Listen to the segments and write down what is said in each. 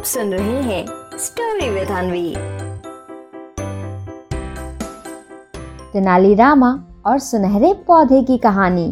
आप सुन रहे हैं स्टोरी विद अनवी तेनालीरामा और सुनहरे पौधे की कहानी।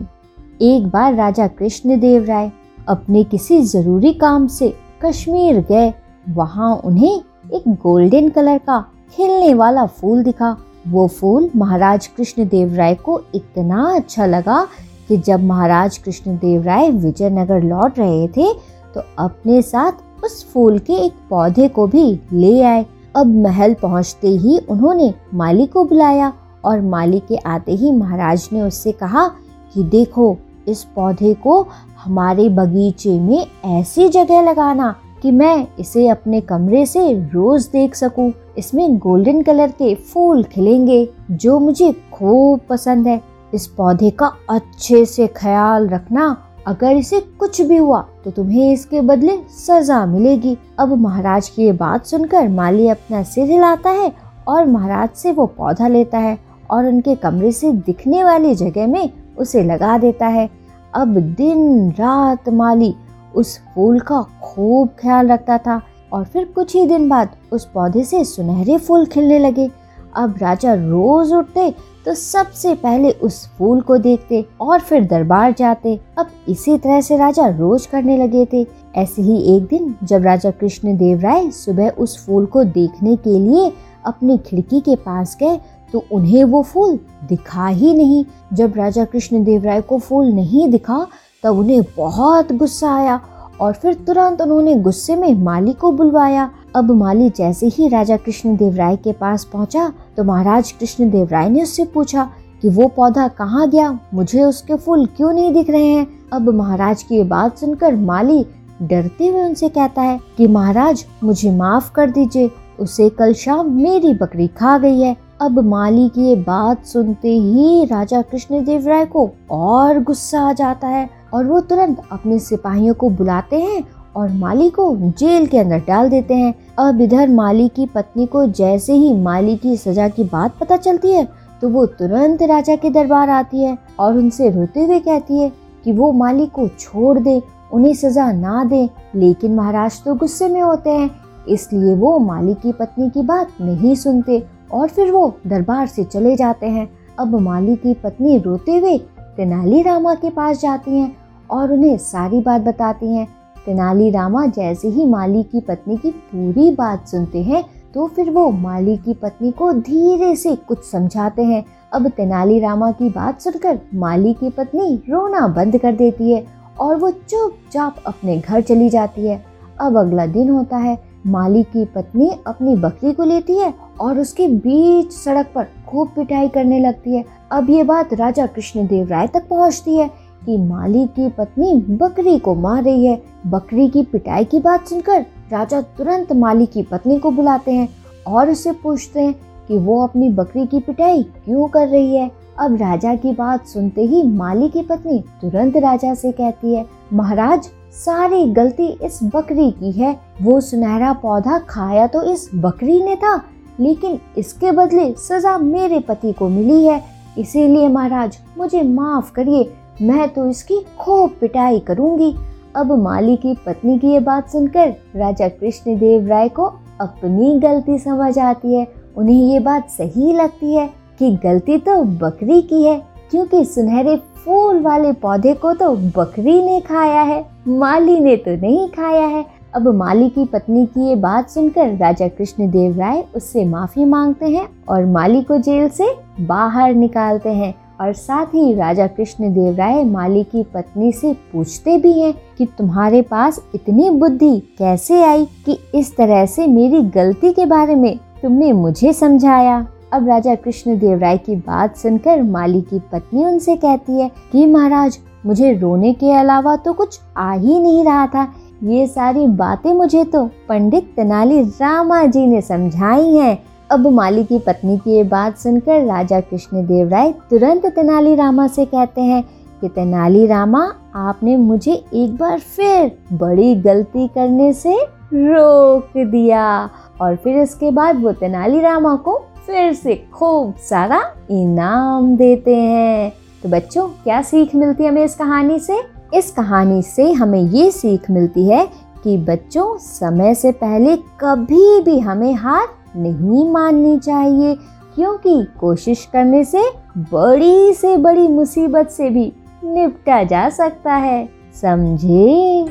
एक बार राजा कृष्ण देव राय अपने किसी ज़रूरी काम से कश्मीर गए। वहाँ उन्हें एक गोल्डन कलर का खिलने वाला फूल दिखा। वो फूल महाराज कृष्ण देव राय को इतना अच्छा लगा कि जब महाराज कृष्ण देव राय विजयनगर लौट रहे थे तो अपने साथ उस फूल के एक पौधे को भी ले आए अब महल पहुँचते ही उन्होंने माली को बुलाया और माली के आते ही महाराज ने उससे कहा कि देखो, इस पौधे को हमारे बगीचे में ऐसी जगह लगाना कि मैं इसे अपने कमरे से रोज देख सकूँ। इसमें गोल्डन कलर के फूल खिलेंगे, जो मुझे खूब पसंद है इस पौधे का अच्छे से ख्याल रखना अगर इसे कुछ भी हुआ तो तुम्हें इसके बदले सजा मिलेगी। अब महाराज की ये बात सुनकर माली अपना सिर हिलाता है और महाराज से वो पौधा लेता है और उनके कमरे से दिखने वाली जगह में उसे लगा देता है। अब दिन रात माली उस फूल का खूब ख्याल रखता था और फिर कुछ ही दिन बाद उस पौधे से सुनहरे फूल खिलने लगे। अब राजा रोज उठते तो सबसे पहले उस फूल को देखते और फिर दरबार जाते। अब इसी तरह से राजा रोज करने लगे थे। ऐसे ही एक दिन जब राजा कृष्ण देव राय सुबह उस फूल को देखने के लिए अपनी खिड़की के पास गए तो उन्हें वो फूल दिखा ही नहीं। जब राजा कृष्ण देव राय को फूल नहीं दिखा, तब उन्हें बहुत गुस्सा आया और फिर तुरंत उन्होंने गुस्से में माली को बुलवाया। अब माली जैसे ही राजा कृष्ण देव राय के पास पहुँचा तो महाराज कृष्ण देव राय ने उससे पूछा कि वो पौधा कहाँ गया? मुझे उसके फूल क्यों नहीं दिख रहे हैं? अब महाराज की ये बात सुनकर माली डरते हुए उनसे कहता है कि महाराज, मुझे माफ़ कर दीजिए, उसे कल शाम मेरी बकरी खा गई है। अब माली की ये बात सुनते ही राजा कृष्ण देव राय को और गुस्सा आ जाता है और वो तुरंत अपने सिपाहियों को बुलाते हैं और माली को जेल के अंदर डाल देते हैं। अब इधर माली की पत्नी को जैसे ही माली की सजा की बात पता चलती है तो वो तुरंत राजा के दरबार आती है और उनसे रोते हुए कहती है कि वो माली को छोड़ दे, उन्हें सजा ना दे, लेकिन महाराज तो गुस्से में होते हैं, इसलिए वो माली की पत्नी की बात नहीं सुनते। और फिर वो दरबार से चले जाते हैं। अब माली की पत्नी रोते हुए तेनाली रामा के पास जाती हैं और उन्हें सारी बात बताती हैं। तेनाली रामा जैसे ही माली की पत्नी की पूरी बात सुनते हैं तो फिर वो माली की पत्नी को धीरे से कुछ समझाते हैं। अब तेनाली रामा की बात सुनकर माली की पत्नी रोना बंद कर देती है और वो चुपचाप अपने घर चली जाती है। अब अगला दिन होता है माली की पत्नी अपनी बकरी को लेती है और उसके बीच सड़क पर खूब पिटाई करने लगती है। अब ये बात राजा कृष्ण देव राय तक पहुँचती है कि माली की पत्नी बकरी को मार रही है। बकरी की पिटाई की बात सुनकर राजा तुरंत माली की पत्नी को बुलाते हैं और उससे पूछते हैं कि वो अपनी बकरी की पिटाई क्यों कर रही है। अब राजा की बात सुनते ही माली की पत्नी तुरंत राजा से कहती है, महाराज सारी गलती इस बकरी की है। वो सुनहरा पौधा खाया तो इस बकरी ने था, लेकिन इसके बदले सजा मेरे पति को मिली है। इसीलिए महाराज, मुझे माफ़ करिए, मैं तो इसकी खूब पिटाई करूँगी। अब माली की पत्नी की ये बात सुनकर राजा कृष्ण देव राय को अपनी गलती समझ आती है। उन्हें ये बात सही लगती है कि गलती तो बकरी की है। क्योंकि सुनहरे फूल वाले पौधे को तो बकरी ने खाया है, माली ने तो नहीं खाया है। अब माली की पत्नी की ये बात सुनकर राजा कृष्ण देव राय उससे माफ़ी मांगते हैं और माली को जेल से बाहर निकालते हैं और साथ ही राजा कृष्ण देव राय माली की पत्नी से पूछते भी हैं कि तुम्हारे पास इतनी बुद्धि कैसे आई कि इस तरह से मेरी गलती के बारे में तुमने मुझे समझाया? अब राजा कृष्ण देव राय की बात सुनकर माली की पत्नी उनसे कहती है कि महाराज, मुझे रोने के अलावा तो कुछ आ ही नहीं रहा था। ये सारी बातें मुझे तो पंडित तेनाली रामा जी ने समझाई हैं। अब माली की पत्नी की ये बात सुनकर राजा कृष्ण देव राय तुरंत तेनाली रामा से कहते हैं कि, तेनाली रामा, आपने मुझे एक बार फिर बड़ी गलती करने से रोक दिया। और फिर इसके बाद वो तेनाली रामा को फिर से खूब सारा इनाम देते हैं। तो बच्चों, क्या सीख मिलती है हमें इस कहानी से? इस कहानी से हमें ये सीख मिलती है कि बच्चों, समय से पहले कभी भी हमें हार नहीं माननी चाहिए, क्योंकि कोशिश करने से, बड़ी से बड़ी मुसीबत से भी निपटा जा सकता है। समझे?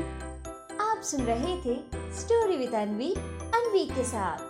आप सुन रहे थे स्टोरी विद अनवी अनवी के साथ।